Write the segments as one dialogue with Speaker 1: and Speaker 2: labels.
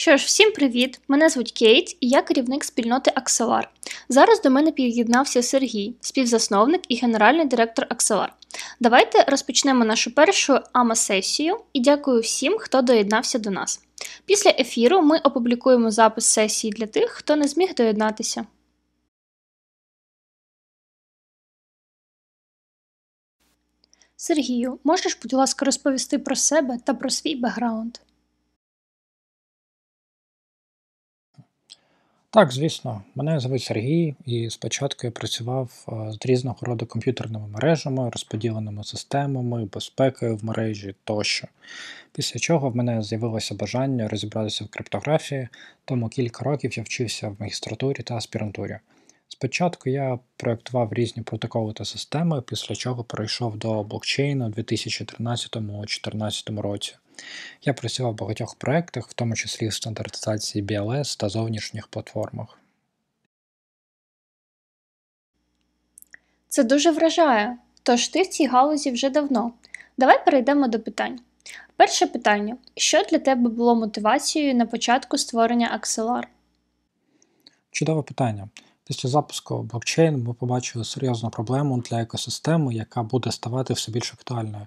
Speaker 1: Що ж, всім привіт! Мене звуть Кейт і я керівник спільноти Axelar. Зараз до мене під'єднався Сергій, співзасновник і генеральний директор Axelar. Давайте розпочнемо нашу першу АМА-сесію і дякую всім, хто доєднався до нас. Після ефіру ми опублікуємо запис сесії для тих, хто не зміг доєднатися. Сергію, можеш, будь ласка, розповісти про себе та про свій бекграунд?
Speaker 2: Так, звісно, мене звуть Сергій, і спочатку я працював е, з різного роду комп'ютерними мережами, розподіленими системами, безпекою в мережі тощо. Після чого в мене з'явилося бажання розібратися в криптографії, тому кілька років я вчився в магістратурі та аспірантурі. Спочатку я проєктував різні протоколи та системи, після чого перейшов до блокчейну у 2013-2014 році. Я працював в багатьох проєктах, в тому числі в стандартизації BLS та зовнішніх платформах.
Speaker 1: Це дуже вражає. Тож ти в цій галузі вже давно. Давай перейдемо до питань. Перше питання: що для тебе було мотивацією на початку створення Axelar?
Speaker 2: Чудове питання. Після запуску блокчейну ми побачили серйозну проблему для екосистеми, яка буде ставати все більш актуальною.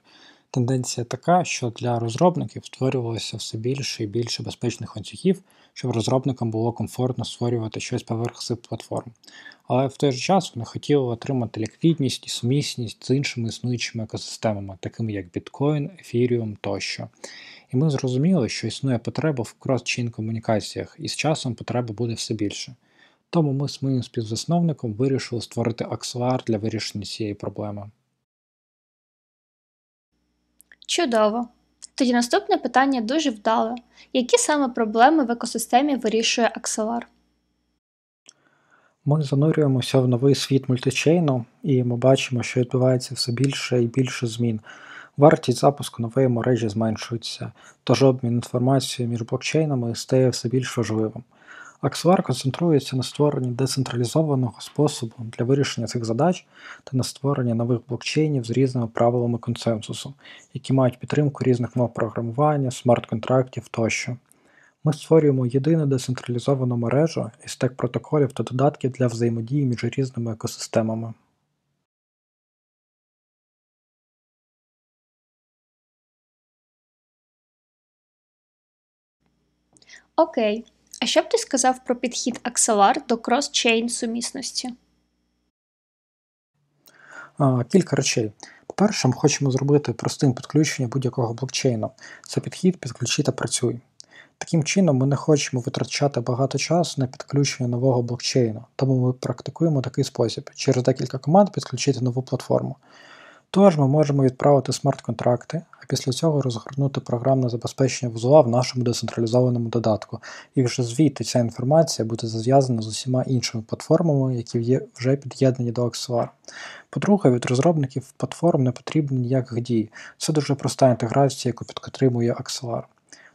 Speaker 2: Тенденція така, що для розробників створювалося все більше і більше безпечних ланцюгів, щоб розробникам було комфортно створювати щось поверх цих платформ. Але в той же час вони хотіли отримати ліквідність і сумісність з іншими існуючими екосистемами, такими як Bitcoin, Ethereum тощо. І ми зрозуміли, що існує потреба в cross-chain комунікаціях, і з часом потреба буде все більше. Тому ми з моїм співзасновником вирішили створити Axelar для вирішення цієї проблеми.
Speaker 1: Чудово. Тоді наступне питання дуже вдале. Які саме проблеми в екосистемі вирішує Axelar?
Speaker 2: Ми занурюємося в новий світ мультичейну, і ми бачимо, що відбувається все більше і більше змін. Вартість запуску нової мережі зменшується, тож обмін інформацією між блокчейнами стає все більш важливим. Axelar концентрується на створенні децентралізованого способу для вирішення цих задач та на створенні нових блокчейнів з різними правилами консенсусу, які мають підтримку різних мов програмування, смарт-контрактів тощо. Ми створюємо єдину децентралізовану мережу із стек протоколів та додатків для взаємодії між різними екосистемами.
Speaker 1: Окей. А що б ти сказав про підхід Axelar до cross-chain сумісності?
Speaker 2: Кілька речей. По-перше, ми хочемо зробити простим підключення будь-якого блокчейну. Це підхід підключи та працюй. Таким чином, ми не хочемо витрачати багато часу на підключення нового блокчейну, тому ми практикуємо такий спосіб: через декілька команд підключити нову платформу. Тож ми можемо відправити смарт-контракти, а після цього розгорнути програмне забезпечення вузла в нашому децентралізованому додатку, і вже звідти ця інформація буде зв'язана з усіма іншими платформами, які вже під'єднані до Axelar. По-друге, від розробників платформ не потрібно ніяких дій. Це дуже проста інтеграція, яку підтримує Axelar.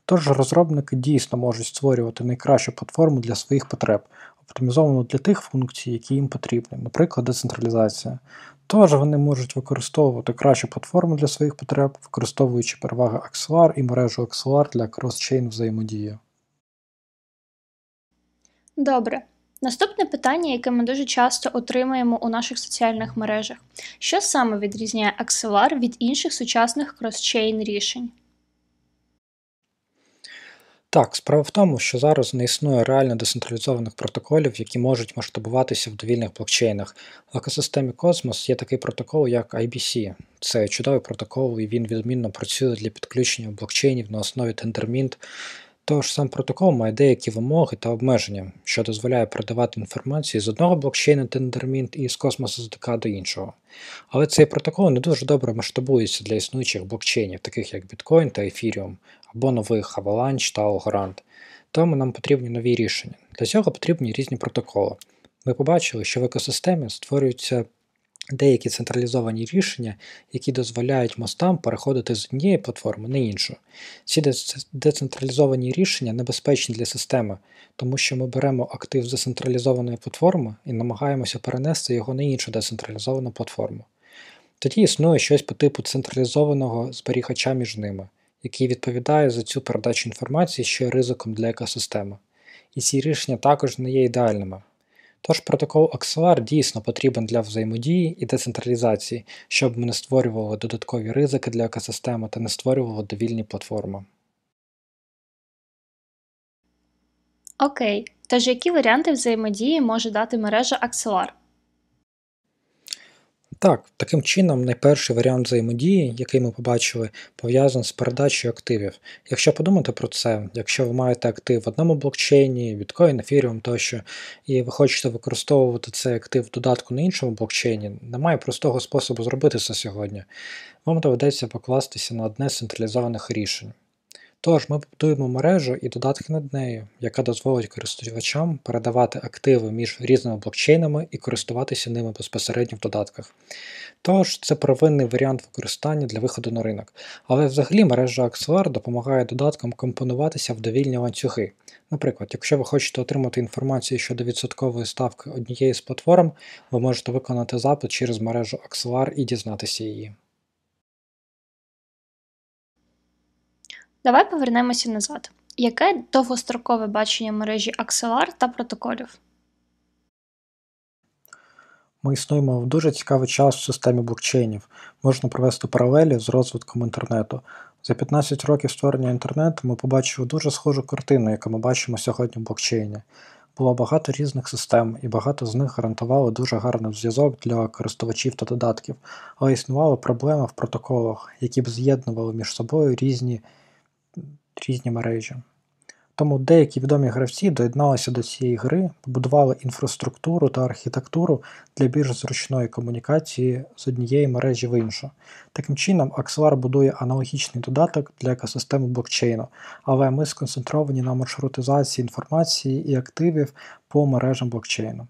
Speaker 2: Тож розробники дійсно можуть створювати найкращу платформу для своїх потреб, оптимізовану для тих функцій, які їм потрібні, наприклад, децентралізація. Тож вони можуть використовувати кращу платформу для своїх потреб, використовуючи переваги Axelar і мережу Axelar для cross-chain взаємодії.
Speaker 1: Добре. Наступне питання, яке ми дуже часто отримуємо у наших соціальних мережах: що саме відрізняє Axelar від інших сучасних cross-chain рішень?
Speaker 2: Так, справа в тому, що зараз не існує реально децентралізованих протоколів, які можуть масштабуватися в довільних блокчейнах. В екосистемі Cosmos є такий протокол, як IBC. Це чудовий протокол, і він відмінно працює для підключення блокчейнів на основі Tendermint. Тож сам протокол має деякі вимоги та обмеження, що дозволяє передавати інформацію з одного блокчейну Tendermint і з Cosmos SDK до іншого. Але цей протокол не дуже добре масштабується для існуючих блокчейнів, таких як Bitcoin та Ethereum, або нових Avalanche та Algorand. Тому нам потрібні нові рішення. Для цього потрібні різні протоколи. Ми побачили, що в екосистемі створюються деякі централізовані рішення, які дозволяють мостам переходити з однієї платформи на іншу. Ці децентралізовані рішення небезпечні для системи, тому що ми беремо актив з децентралізованої платформи і намагаємося перенести його на іншу децентралізовану платформу. Тоді існує щось по типу централізованого зберігача між ними який відповідає за цю передачу інформації, що є ризиком для екосистеми. І ці рішення також не є ідеальними. Тож протокол Axelar дійсно потрібен для взаємодії і децентралізації, щоб ми не створювали додаткові ризики для екосистеми та не створювали довільні платформи.
Speaker 1: Окей, тож які варіанти взаємодії може дати мережа Axelar?
Speaker 2: Так, таким чином, найперший варіант взаємодії, який ми побачили, пов'язаний з передачею активів. Якщо подумати про це, якщо ви маєте актив в одному блокчейні, біткоін, ефіріум тощо, і ви хочете використовувати цей актив в додатку на іншому блокчейні, немає простого способу зробити це сьогодні. Вам доведеться покластися на одне з централізованих рішень. Тож ми побудуємо мережу і додатки над нею, яка дозволить користувачам передавати активи між різними блокчейнами і користуватися ними безпосередньо в додатках. Тож це первинний варіант використання для виходу на ринок. Але взагалі мережа Axelar допомагає додаткам компонуватися в довільні ланцюги. Наприклад, якщо ви хочете отримати інформацію щодо відсоткової ставки однієї з платформ, ви можете виконати запит через мережу Axelar і дізнатися її.
Speaker 1: Давай повернемося назад. Яке довгострокове бачення мережі Axelar та протоколів?
Speaker 2: Ми існуємо в дуже цікавий час в системі блокчейнів. Можна провести паралелі з розвитком інтернету. За 15 років створення інтернету ми побачили дуже схожу картину, яку ми бачимо сьогодні в блокчейні. Було багато різних систем, і багато з них гарантували дуже гарний зв'язок для користувачів та додатків, але існувала проблема в протоколах, які б з'єднували між собою різні різні мережі. Тому деякі відомі гравці доєдналися до цієї гри, побудували інфраструктуру та архітектуру для більш зручної комунікації з однієї мережі в іншу. Таким чином, Axelar будує аналогічний додаток для екосистеми блокчейну, але ми сконцентровані на маршрутизації інформації і активів по мережам блокчейну.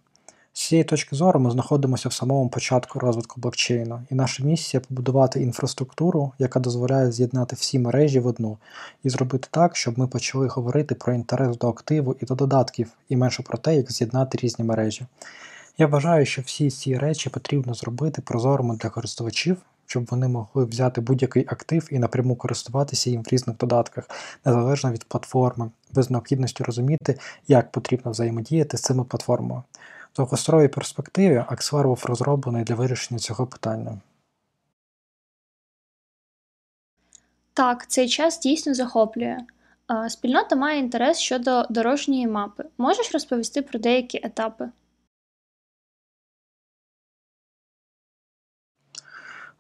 Speaker 2: З цієї точки зору ми знаходимося в самому початку розвитку блокчейну, і наша місія побудувати інфраструктуру, яка дозволяє з'єднати всі мережі в одну, і зробити так, щоб ми почали говорити про інтерес до активу і до додатків, і менше про те, як з'єднати різні мережі. Я вважаю, що всі ці речі потрібно зробити прозорими для користувачів, щоб вони могли взяти будь-який актив і напряму користуватися їм в різних додатках, незалежно від платформи, без необхідності розуміти, як потрібно взаємодіяти з цими платформами довгостроковій перспективі Axelar був розроблений для вирішення цього питання.
Speaker 1: Так, цей час дійсно захоплює. Спільнота має інтерес щодо дорожньої мапи. Можеш розповісти про деякі етапи?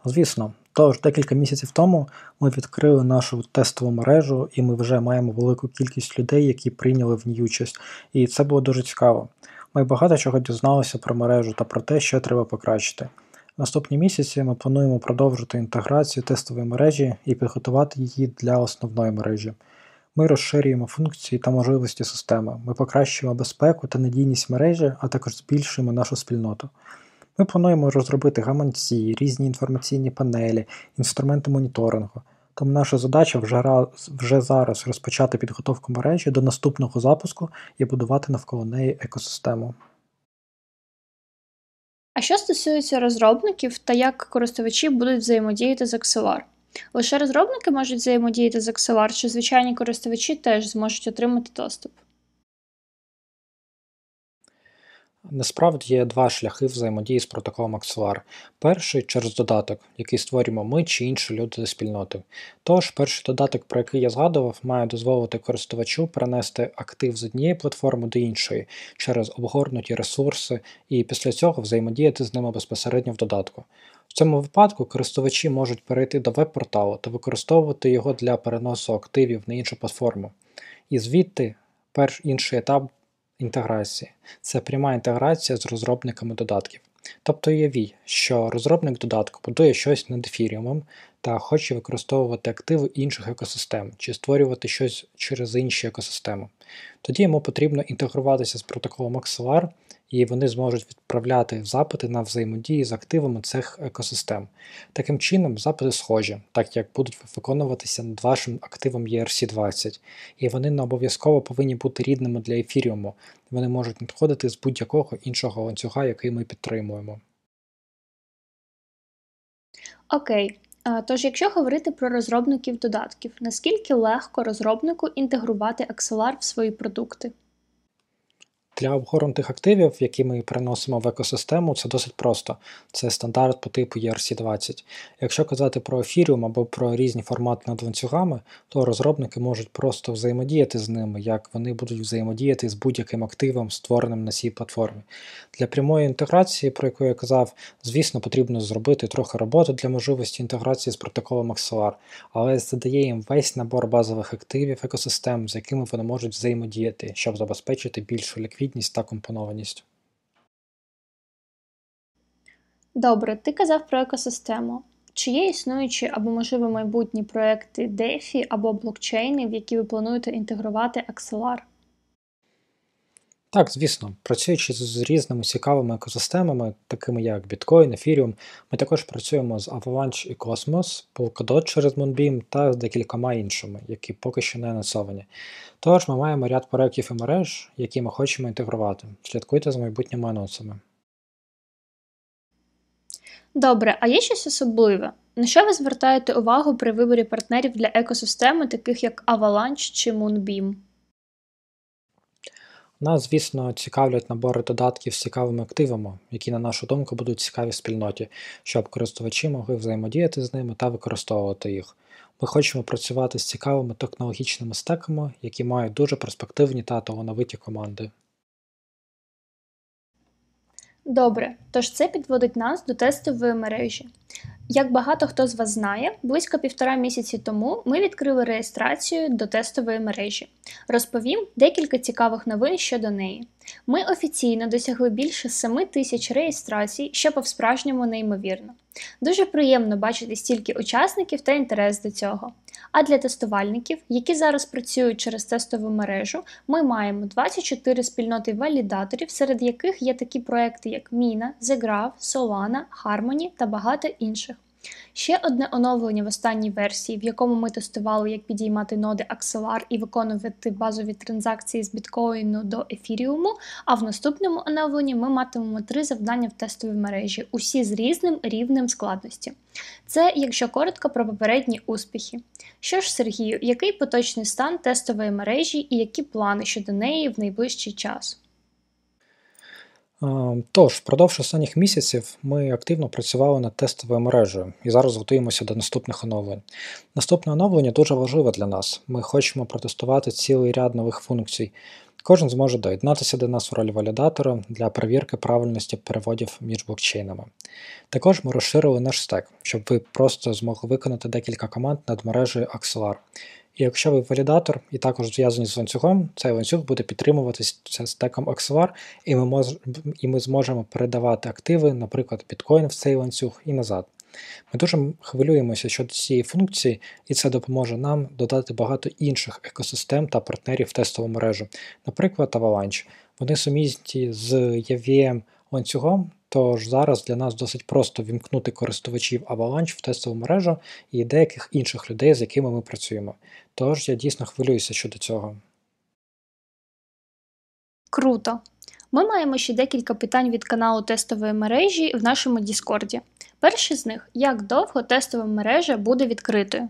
Speaker 2: Звісно, тож декілька місяців тому ми відкрили нашу тестову мережу, і ми вже маємо велику кількість людей, які прийняли в ній участь. І це було дуже цікаво. Ми багато чого дізналися про мережу та про те, що треба покращити. Наступні місяці ми плануємо продовжити інтеграцію тестової мережі і підготувати її для основної мережі. Ми розширюємо функції та можливості системи, ми покращуємо безпеку та надійність мережі, а також збільшуємо нашу спільноту. Ми плануємо розробити гаманці, різні інформаційні панелі, інструменти моніторингу. Тому наша задача вже раз, вже зараз розпочати підготовку мережі до наступного запуску і будувати навколо неї екосистему.
Speaker 1: А що стосується розробників та як користувачі будуть взаємодіяти з XLR? Лише розробники можуть взаємодіяти з XLR, чи звичайні користувачі теж зможуть отримати доступ?
Speaker 2: Насправді є два шляхи взаємодії з протоколом Axelar. Перший через додаток, який створюємо ми чи інші люди з спільноти. Тож, перший додаток, про який я згадував, має дозволити користувачу перенести актив з однієї платформи до іншої через обгорнуті ресурси, і після цього взаємодіяти з ними безпосередньо в додатку. В цьому випадку користувачі можуть перейти до веб-порталу та використовувати його для переносу активів на іншу платформу. І звідти перш інший етап інтеграції це пряма інтеграція з розробниками додатків. Тобто уявіть, що розробник додатку будує щось над ефіріумом та хоче використовувати активи інших екосистем чи створювати щось через інші екосистеми. Тоді йому потрібно інтегруватися з протоколом Axelar і вони зможуть відправляти запити на взаємодії з активами цих екосистем. Таким чином, запити схожі, так як будуть виконуватися над вашим активом ERC20, і вони не обов'язково повинні бути рідними для ефіріуму, вони можуть надходити з будь-якого іншого ланцюга, який ми підтримуємо.
Speaker 1: Окей. Тож, якщо говорити про розробників додатків, наскільки легко розробнику інтегрувати Axelar в свої продукти?
Speaker 2: Для обгорнутих активів, які ми переносимо в екосистему, це досить просто. Це стандарт по типу ERC20. Якщо казати про Ethereum або про різні формати над ланцюгами, то розробники можуть просто взаємодіяти з ними, як вони будуть взаємодіяти з будь-яким активом, створеним на цій платформі. Для прямої інтеграції, про яку я казав, звісно, потрібно зробити трохи роботи для можливості інтеграції з протоколом Axelar, але задає їм весь набор базових активів екосистем, з якими вони можуть взаємодіяти, щоб забезпечити більшу ліквідність та компонованість.
Speaker 1: Добре, ти казав про екосистему. Чи є існуючі або, можливо, майбутні проекти DeFi або блокчейни, в які ви плануєте інтегрувати Axelar?
Speaker 2: Так, звісно, працюючи з різними цікавими екосистемами, такими як Bitcoin, Ethereum, ми також працюємо з Avalanche і Cosmos, Polkadot через Moonbeam та з декількома іншими, які поки що не анонсовані. Тож ми маємо ряд проєктів і мереж, які ми хочемо інтегрувати. Слідкуйте за майбутніми анонсами.
Speaker 1: Добре, а є щось особливе? На що ви звертаєте увагу при виборі партнерів для екосистеми, таких як Avalanche чи Moonbeam?
Speaker 2: Нас, звісно, цікавлять набори додатків з цікавими активами, які, на нашу думку, будуть цікаві спільноті, щоб користувачі могли взаємодіяти з ними та використовувати їх. Ми хочемо працювати з цікавими технологічними стеками, які мають дуже перспективні та талановиті команди.
Speaker 1: Добре, тож це підводить нас до тестової мережі. Як багато хто з вас знає, близько півтора місяці тому ми відкрили реєстрацію до тестової мережі. Розповім декілька цікавих новин щодо неї. Ми офіційно досягли більше 7 тисяч реєстрацій, що по-справжньому неймовірно. Дуже приємно бачити стільки учасників та інтерес до цього. А для тестувальників, які зараз працюють через тестову мережу, ми маємо 24 спільноти валідаторів, серед яких є такі проекти, як Mina, The Graph, Solana, Harmony та багато інших. Ще одне оновлення в останній версії, в якому ми тестували, як підіймати ноди Axelar і виконувати базові транзакції з біткоїну до ефіріуму. А в наступному оновленні ми матимемо три завдання в тестовій мережі, усі з різним рівнем складності. Це, якщо коротко, про попередні успіхи. Що ж, Сергію, який поточний стан тестової мережі і які плани щодо неї в найближчий час?
Speaker 2: Тож, впродовж останніх місяців ми активно працювали над тестовою мережею і зараз готуємося до наступних оновлень. Наступне оновлення дуже важливе для нас. Ми хочемо протестувати цілий ряд нових функцій. Кожен зможе доєднатися до нас в ролі валідатора для перевірки правильності переводів між блокчейнами. Також ми розширили наш стек, щоб ви просто змогли виконати декілька команд над мережею Axelar. І якщо ви валідатор і також зв'язані з ланцюгом, цей ланцюг буде підтримуватися стеком Axelar, і ми мож, і ми зможемо передавати активи, наприклад, біткоін в цей ланцюг і назад. Ми дуже хвилюємося щодо цієї функції, і це допоможе нам додати багато інших екосистем та партнерів в тестову мережу, наприклад, Avalanche. Вони сумісні з EVM ланцюгом, тож зараз для нас досить просто вімкнути користувачів Avalanche в тестову мережу і деяких інших людей, з якими ми працюємо. Тож я дійсно хвилююся щодо цього.
Speaker 1: Круто! Ми маємо ще декілька питань від каналу тестової мережі в нашому Діскорді. Перший з них як довго тестова мережа буде відкритою?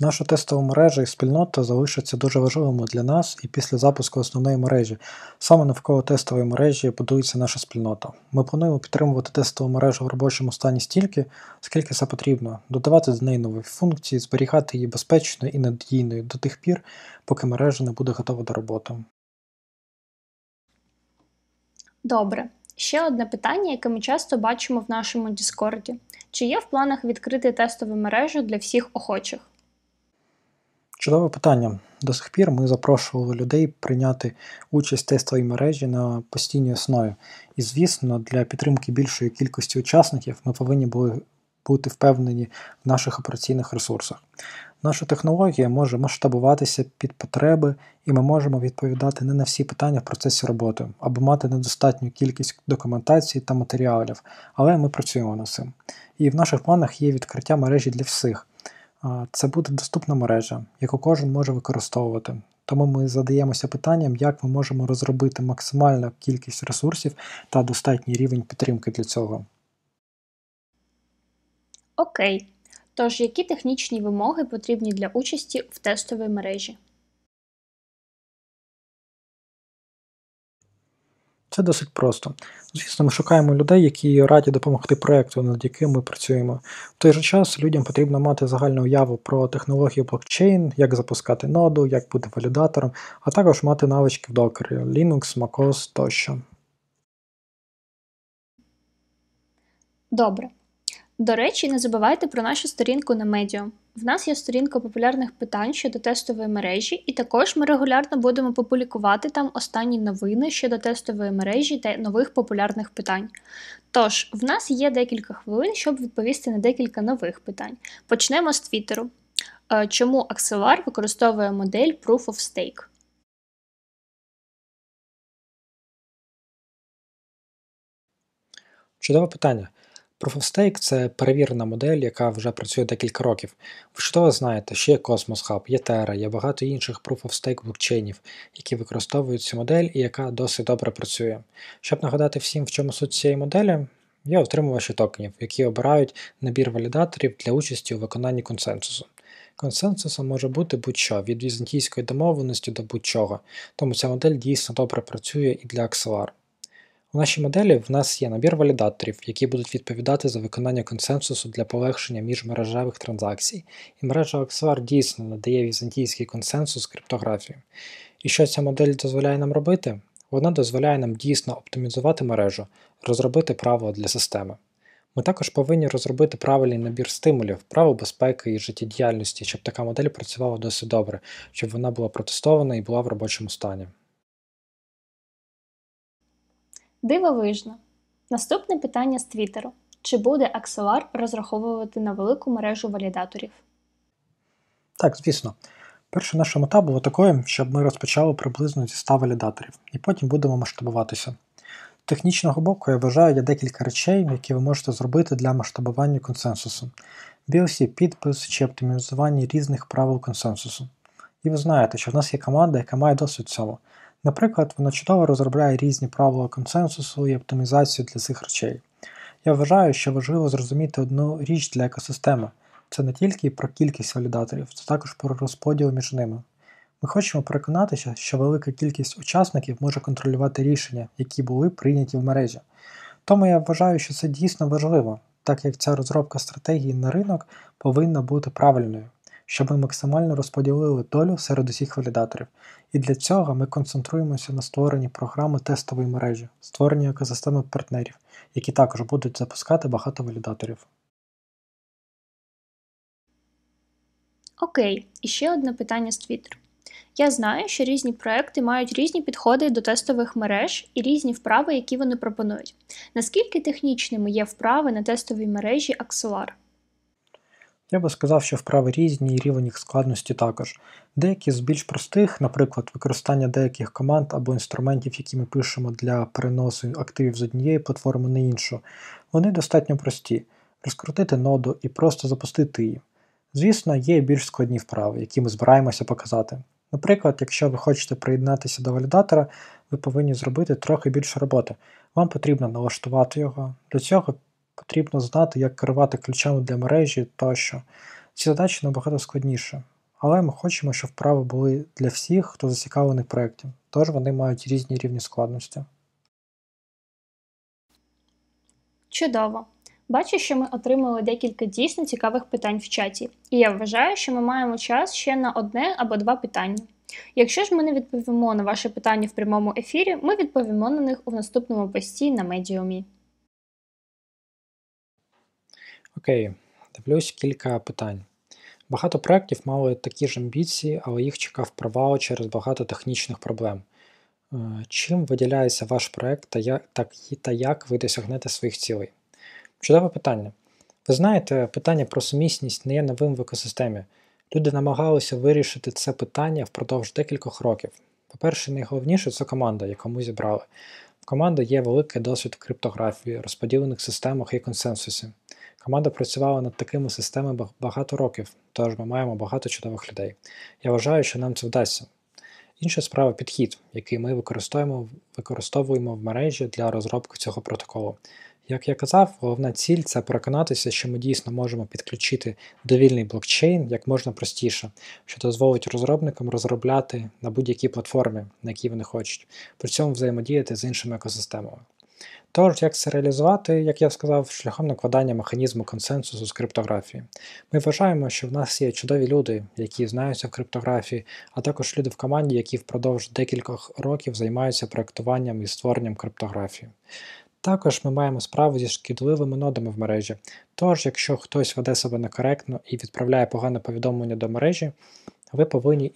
Speaker 2: Наша тестова мережа і спільнота залишаться дуже важливими для нас і після запуску основної мережі. Саме навколо тестової мережі будується наша спільнота. Ми плануємо підтримувати тестову мережу в робочому стані стільки, скільки це потрібно, додавати до неї нові функції, зберігати її безпечною і надійною до тих пір, поки мережа не буде готова до роботи.
Speaker 1: Добре. Ще одне питання, яке ми часто бачимо в нашому Діскорді. Чи є в планах відкрити тестову мережу для всіх охочих?
Speaker 2: Чудове питання. До сих пір ми запрошували людей прийняти участь в тестовій мережі на постійній основі. І, звісно, для підтримки більшої кількості учасників ми повинні були бути впевнені в наших операційних ресурсах. Наша технологія може масштабуватися під потреби, і ми можемо відповідати не на всі питання в процесі роботи, або мати недостатню кількість документації та матеріалів, але ми працюємо над цим. І в наших планах є відкриття мережі для всіх. Це буде доступна мережа, яку кожен може використовувати. Тому ми задаємося питанням, як ми можемо розробити максимальну кількість ресурсів та достатній рівень підтримки для цього.
Speaker 1: Окей. Тож, які технічні вимоги потрібні для участі в тестовій мережі?
Speaker 2: Це досить просто. Звісно, ми шукаємо людей, які раді допомогти проекту, над яким ми працюємо. В той же час людям потрібно мати загальну уяву про технологію блокчейн, як запускати ноду, як бути валідатором, а також мати навички в докері Linux, MacOS тощо.
Speaker 1: Добре. До речі, не забувайте про нашу сторінку на Medium. В нас є сторінка популярних питань щодо тестової мережі, і також ми регулярно будемо публікувати там останні новини щодо тестової мережі та нових популярних питань. Тож, в нас є декілька хвилин, щоб відповісти на декілька нових питань. Почнемо з Твіттеру. Е, чому Axelar використовує модель Proof of Stake?
Speaker 2: Чудове питання. Proof of Stake – це перевірена модель, яка вже працює декілька років. Ви чудово знаєте, що є Cosmos Hub, є Terra, є багато інших Proof of Stake блокчейнів, які використовують цю модель і яка досить добре працює. Щоб нагадати всім, в чому суть цієї моделі, є отримувачі токенів, які обирають набір валідаторів для участі у виконанні консенсусу. Консенсусом може бути будь-що від візантійської домовленості до будь-чого, тому ця модель дійсно добре працює і для Axelar. У нашій моделі в нас є набір валідаторів, які будуть відповідати за виконання консенсусу для полегшення міжмережевих транзакцій, і мережа Axelar дійсно надає візантійський консенсус криптографії. І що ця модель дозволяє нам робити? Вона дозволяє нам дійсно оптимізувати мережу, розробити правила для системи. Ми також повинні розробити правильний набір стимулів, правил безпеки і життєдіяльності, щоб така модель працювала досить добре, щоб вона була протестована і була в робочому стані.
Speaker 1: Дивовижно. Наступне питання з Твіттеру. Чи буде Axelar розраховувати на велику мережу валідаторів?
Speaker 2: Так, звісно. Перша наша мета була такою, щоб ми розпочали приблизно зі 100 валідаторів, і потім будемо масштабуватися. З технічного боку, я вважаю, є декілька речей, які ви можете зробити для масштабування консенсусу. BLC підпис чи оптимізування різних правил консенсусу. І ви знаєте, що в нас є команда, яка має досвід в цьому. Наприклад, вона чудово розробляє різні правила консенсусу і оптимізацію для цих речей. Я вважаю, що важливо зрозуміти одну річ для екосистеми. Це не тільки про кількість валідаторів, це також про розподіл між ними. Ми хочемо переконатися, що велика кількість учасників може контролювати рішення, які були прийняті в мережі. Тому я вважаю, що це дійсно важливо, так як ця розробка стратегії на ринок повинна бути правильною щоб ми максимально розподілили долю серед усіх валідаторів. І для цього ми концентруємося на створенні програми тестової мережі, створенні екосистеми партнерів, які також будуть запускати багато валідаторів.
Speaker 1: Окей, і ще одне питання з Twitter. Я знаю, що різні проекти мають різні підходи до тестових мереж і різні вправи, які вони пропонують. Наскільки технічними є вправи на тестовій мережі Axelar?
Speaker 2: Я би сказав, що вправи різні і рівень їх складності також. Деякі з більш простих, наприклад, використання деяких команд або інструментів, які ми пишемо для переносу активів з однієї платформи на іншу, вони достатньо прості розкрутити ноду і просто запустити її. Звісно, є більш складні вправи, які ми збираємося показати. Наприклад, якщо ви хочете приєднатися до валідатора, ви повинні зробити трохи більше роботи. Вам потрібно налаштувати його. Для цього Потрібно знати, як керувати ключами для мережі тощо. Ці задачі набагато складніші, але ми хочемо, щоб вправи були для всіх, хто зацікавлений в проєкті, тож вони мають різні рівні складності.
Speaker 1: Чудово! Бачу, що ми отримали декілька дійсно цікавих питань в чаті, і я вважаю, що ми маємо час ще на одне або два питання. Якщо ж ми не відповімо на ваше питання в прямому ефірі, ми відповімо на них у наступному пості на медіумі.
Speaker 2: Окей, дивлюсь кілька питань. Багато проєктів мали такі ж амбіції, але їх чекав провал через багато технічних проблем. Е, чим виділяється ваш проєкт та як, та як ви досягнете своїх цілей? Чудове питання. Ви знаєте, питання про сумісність не є новим в екосистемі. Люди намагалися вирішити це питання впродовж декількох років. По-перше, найголовніше це команда, яку ми зібрали. В команди є великий досвід криптографії, розподілених системах і консенсусі. Команда працювала над такими системами багато років, тож ми маємо багато чудових людей. Я вважаю, що нам це вдасться. Інша справа підхід, який ми використовуємо використовуємо в мережі для розробки цього протоколу. Як я казав, головна ціль це переконатися, що ми дійсно можемо підключити довільний блокчейн як можна простіше, що дозволить розробникам розробляти на будь-якій платформі, на якій вони хочуть, при цьому взаємодіяти з іншими екосистемами. Тож, як це реалізувати, як я сказав, шляхом накладання механізму консенсусу з криптографії. Ми вважаємо, що в нас є чудові люди, які знаються в криптографії, а також люди в команді, які впродовж декількох років займаються проектуванням і створенням криптографії. Також ми маємо справу зі шкідливими нодами в мережі. Тож, якщо хтось веде себе некоректно і відправляє погане повідомлення до мережі, ви повинні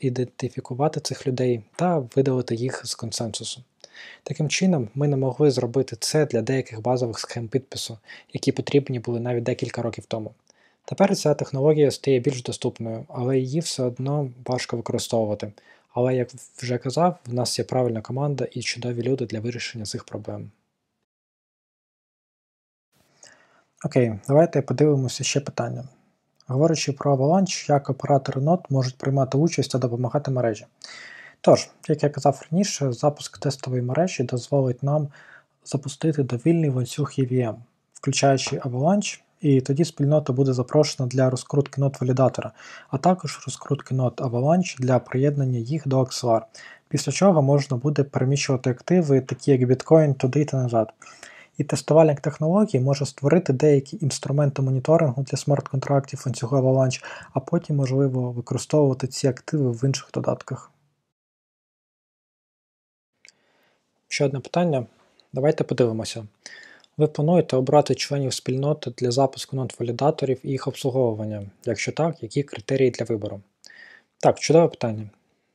Speaker 2: ідентифікувати цих людей та видалити їх з консенсусу. Таким чином, ми не могли зробити це для деяких базових схем підпису, які потрібні були навіть декілька років тому. Тепер ця технологія стає більш доступною, але її все одно важко використовувати. Але, як вже казав, в нас є правильна команда і чудові люди для вирішення цих проблем. Окей, давайте подивимося ще питання. Говорячи про Avalanche, як оператори нод можуть приймати участь та допомагати мережі. Тож, як я казав раніше, запуск тестової мережі дозволить нам запустити довільний ланцюг EVM, включаючи Avalanche, і тоді спільнота буде запрошена для розкрутки нод валідатора, а також розкрутки нод Avalanche для приєднання їх до Axelar, після чого можна буде переміщувати активи, такі як біткоін, туди та назад. І тестувальник технологій може створити деякі інструменти моніторингу для смарт-контрактів ланцюгу Avalanche, а потім можливо використовувати ці активи в інших додатках. Ще одне питання. Давайте подивимося. Ви плануєте обрати членів спільноти для запуску нод-валідаторів і їх обслуговування? Якщо так, які критерії для вибору? Так, чудове питання.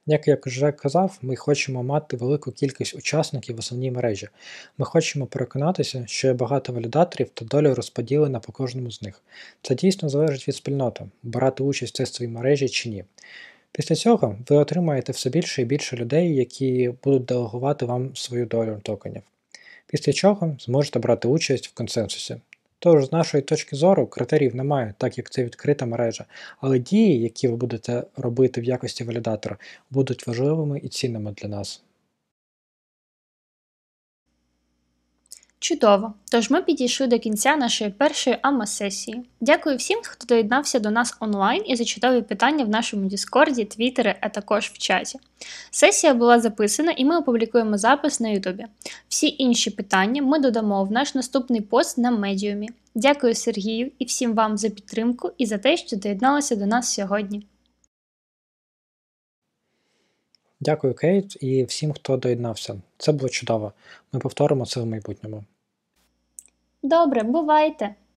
Speaker 2: Як я вже казав, ми хочемо мати велику кількість учасників в основній мережі. Ми хочемо переконатися, що є багато валідаторів та доля розподілена по кожному з них. Це дійсно залежить від спільноти, брати участь в тестовій мережі чи ні. Після цього ви отримаєте все більше і більше людей, які будуть делегувати вам свою долю токенів. Після чого зможете брати участь в консенсусі. Тож, з нашої точки зору, критеріїв немає, так як це відкрита мережа, але дії, які ви будете робити в якості валідатора, будуть важливими і цінними для нас.
Speaker 1: Чудово! Тож ми підійшли до кінця нашої першої АМА-сесії. Дякую всім, хто доєднався до нас онлайн і за чудові питання в нашому Діскорді, Твіттері, а також в чаті. Сесія була записана і ми опублікуємо запис на Ютубі. Всі інші питання ми додамо в наш наступний пост на медіумі. Дякую Сергію і всім вам за підтримку і за те, що доєдналися до нас сьогодні.
Speaker 2: Дякую, Кейт, і всім, хто доєднався. Це було чудово. Ми повторимо це в майбутньому.
Speaker 1: Добре, бувайте!